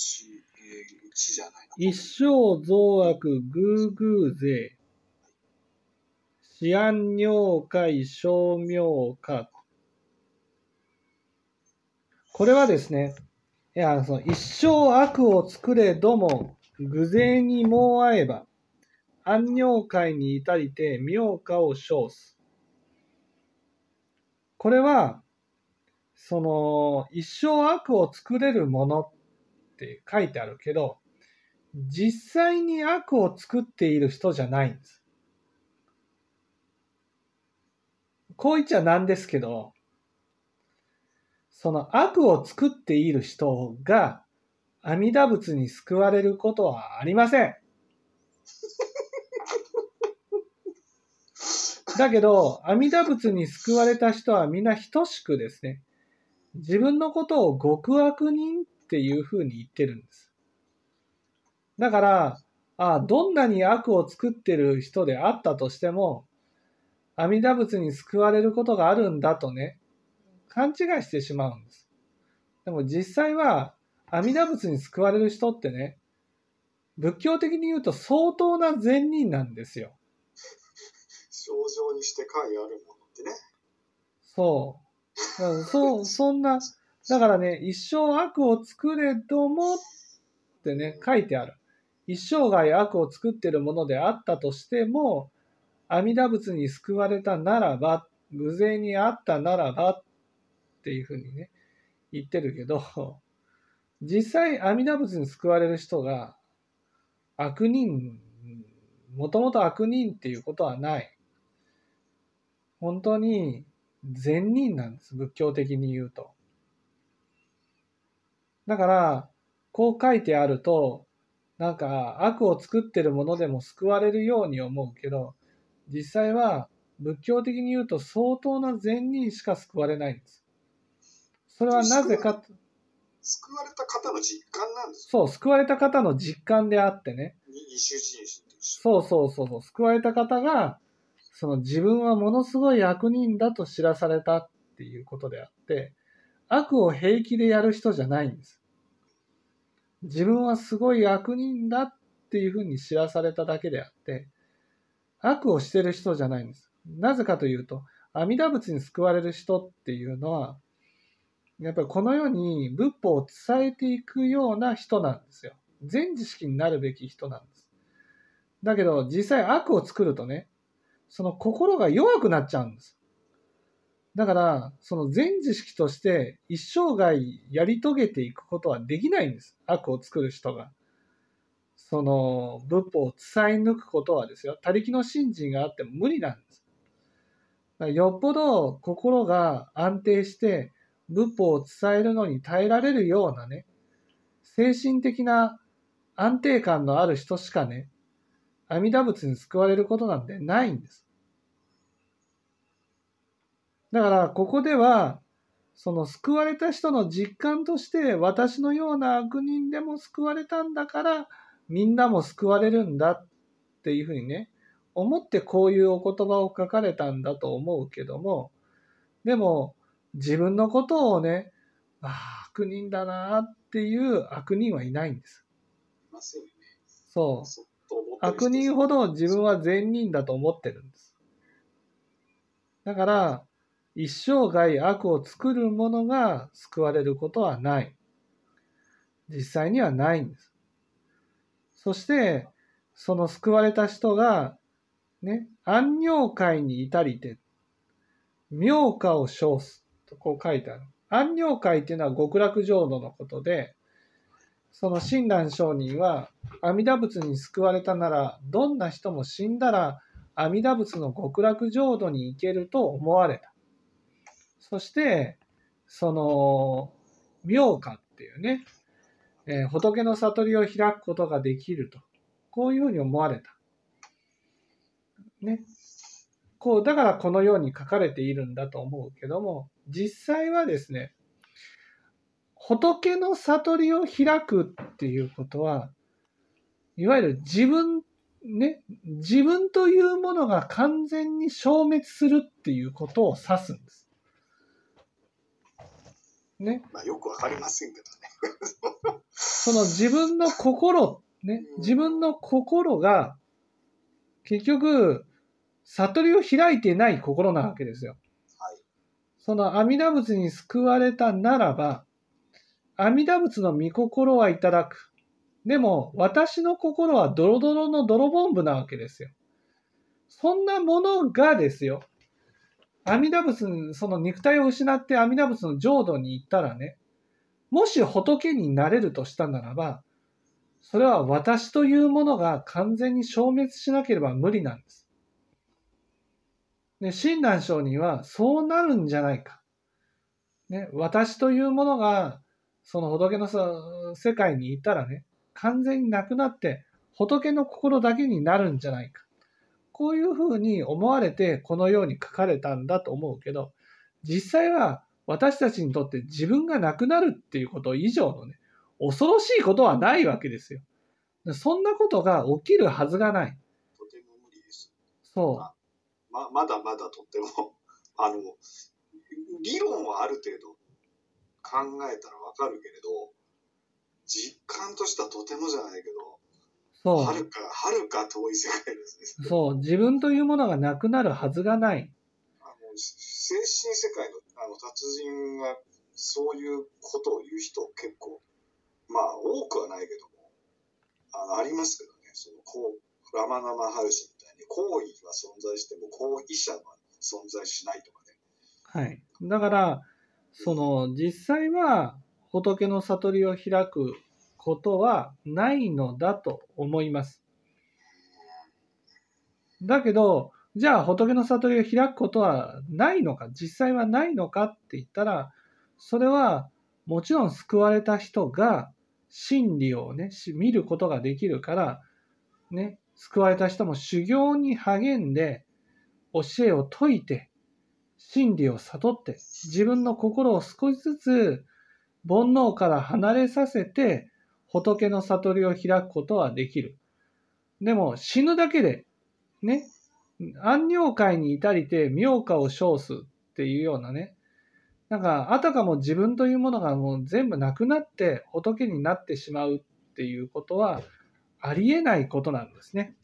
地、えー、地じゃないの一生増悪グーグー税。思案尿会小明化。これはですね、いや、その一生悪を作れども、偶然にもう会えば、安尿会に至りて妙化を称す。これは、その、一生悪を作れるものっって書いてあるけど、実際に悪を作っている人じゃないんです。こう言っちゃなんですけど、その悪を作っている人が阿弥陀仏に救われることはありません。だけど、阿弥陀仏に救われた人は皆等しくですね、自分のことを極悪人っていうふうに言ってるんです。だから、あどんなに悪を作ってる人であったとしても、阿弥陀仏に救われることがあるんだとね、勘違いしてしまうんです。でも実際は阿弥陀仏に救われる人ってね、仏教的に言うと相当な善人なんですよ。症状にして解あるものってね。そう。そう、そんな、だからね、一生悪を作れどもってね、書いてある。一生涯悪を作ってるものであったとしても、阿弥陀仏に救われたならば、偶然にあったならばっていうふうにね、言ってるけど、実際阿弥陀仏に救われる人が悪人、もともと悪人っていうことはない。本当に善人なんです、仏教的に言うと。だから、こう書いてあると、なんか悪を作ってるものでも救われるように思うけど、実際は仏教的に言うと相当な善人しか救われないんです。それはなぜか救われた方の実感なんですそう、救われた方の実感であってね。二種人そうそうそうそう。救われた方が、その自分はものすごい悪人だと知らされたっていうことであって、悪を平気でやる人じゃないんです。自分はすごい悪人だっていうふうに知らされただけであって、悪をしてる人じゃないんです。なぜかというと、阿弥陀仏に救われる人っていうのは、やっぱりこの世に仏法を伝えていくような人なんですよ。全知識になるべき人なんです。だけど実際悪を作るとね、その心が弱くなっちゃうんです。だから、その全知識として一生涯やり遂げていくことはできないんです。悪を作る人が。その仏法を伝え抜くことはですよ。他力の信心があっても無理なんです。よっぽど心が安定して仏法を伝えるのに耐えられるようなね、精神的な安定感のある人しかね、阿弥陀仏に救われることなんてないんです。だから、ここでは、その救われた人の実感として、私のような悪人でも救われたんだから、みんなも救われるんだっていうふうにね、思ってこういうお言葉を書かれたんだと思うけども、でも、自分のことをね、ああ、悪人だなっていう悪人はいないんです。そう。悪人ほど自分は善人だと思ってるんです。だから、一生涯悪を作る者が救われることはない。実際にはないんです。そして、その救われた人が、ね、安尿会に至りて、妙化を称す。とこう書いてある。安尿会っていうのは極楽浄土のことで、その親鸞上人は阿弥陀仏に救われたなら、どんな人も死んだら阿弥陀仏の極楽浄土に行けると思われた。そして、その、妙化っていうね、えー、仏の悟りを開くことができると。こういうふうに思われた。ね。こう、だからこのように書かれているんだと思うけども、実際はですね、仏の悟りを開くっていうことは、いわゆる自分、ね、自分というものが完全に消滅するっていうことを指すんです。ね。まあよくわかりませんけどね。その自分の心、ね、自分の心が、結局、悟りを開いてない心なわけですよ。はい。その阿弥陀仏に救われたならば、阿弥陀仏の御心はいただく。でも、私の心はドロドロの泥ボンブなわけですよ。そんなものがですよ、阿弥陀仏、その肉体を失って阿弥陀仏の浄土に行ったらね、もし仏になれるとしたならば、それは私というものが完全に消滅しなければ無理なんです。で、親鸞上人はそうなるんじゃないか。ね、私というものがその仏の世界に行ったらね、完全になくなって仏の心だけになるんじゃないか。こういうふうに思われてこのように書かれたんだと思うけど、実際は私たちにとって自分がなくなるっていうこと以上のね、恐ろしいことはないわけですよ。そんなことが起きるはずがない。とても無理です。そま、まだまだとっても、あの、理論はある程度考えたらわかるけれど、実感としてはとてもじゃないけど、う、そはるか、はるか遠い世界ですう、ね。そう、自分というものがなくなるはずがない。あの精神世界のあの達人がそういうことを言う人結構、まあ多くはないけども、あのありますけどね、そのこうラマナマハルシみたいに行為は存在しても行為者は存在しないとかね。はい。だから、その、実際は仏の悟りを開くことはないのだと思います。だけど、じゃあ仏の悟りを開くことはないのか、実際はないのかって言ったら、それはもちろん救われた人が真理をね、見ることができるから、ね、救われた人も修行に励んで、教えを説いて、真理を悟って、自分の心を少しずつ煩悩から離れさせて、仏の悟りを開くことはできる。でも死ぬだけで、ね、安尿界に至りて妙化を称すっていうようなね、なんか、あたかも自分というものがもう全部なくなって仏になってしまうっていうことはありえないことなんですね。